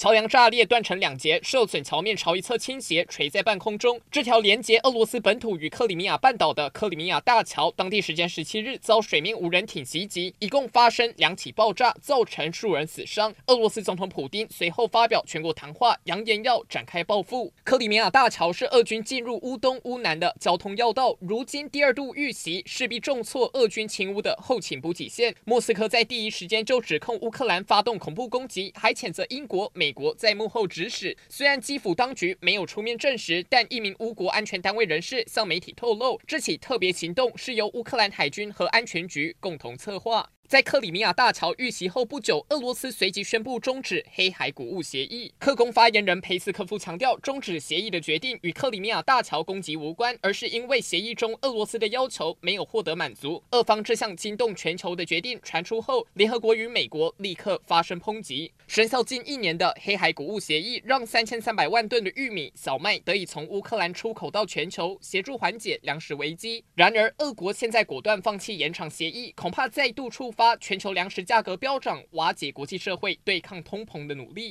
桥梁炸裂，断成两截，受损桥面朝一侧倾斜，垂在半空中。这条连接俄罗斯本土与克里米亚半岛的克里米亚大桥，当地时间十七日遭水面无人艇袭击，一共发生两起爆炸，造成数人死伤。俄罗斯总统普丁随后发表全国谈话，扬言要展开报复。克里米亚大桥是俄军进入乌东、乌南的交通要道，如今第二度遇袭，势必重挫俄军侵乌的后勤补给线。莫斯科在第一时间就指控乌克兰发动恐怖攻击，还谴责英国、美。美国在幕后指使，虽然基辅当局没有出面证实，但一名乌国安全单位人士向媒体透露，这起特别行动是由乌克兰海军和安全局共同策划。在克里米亚大桥遇袭后不久，俄罗斯随即宣布终止黑海谷物协议。克宫发言人佩斯科夫强调，终止协议的决定与克里米亚大桥攻击无关，而是因为协议中俄罗斯的要求没有获得满足。俄方这项惊动全球的决定传出后，联合国与美国立刻发生抨击。生效近一年的黑海谷物协议，让三千三百万吨的玉米、小麦得以从乌克兰出口到全球，协助缓解粮食危机。然而，俄国现在果断放弃延长协议，恐怕再度触发。八全球粮食价格飙涨，瓦解国际社会对抗通膨的努力。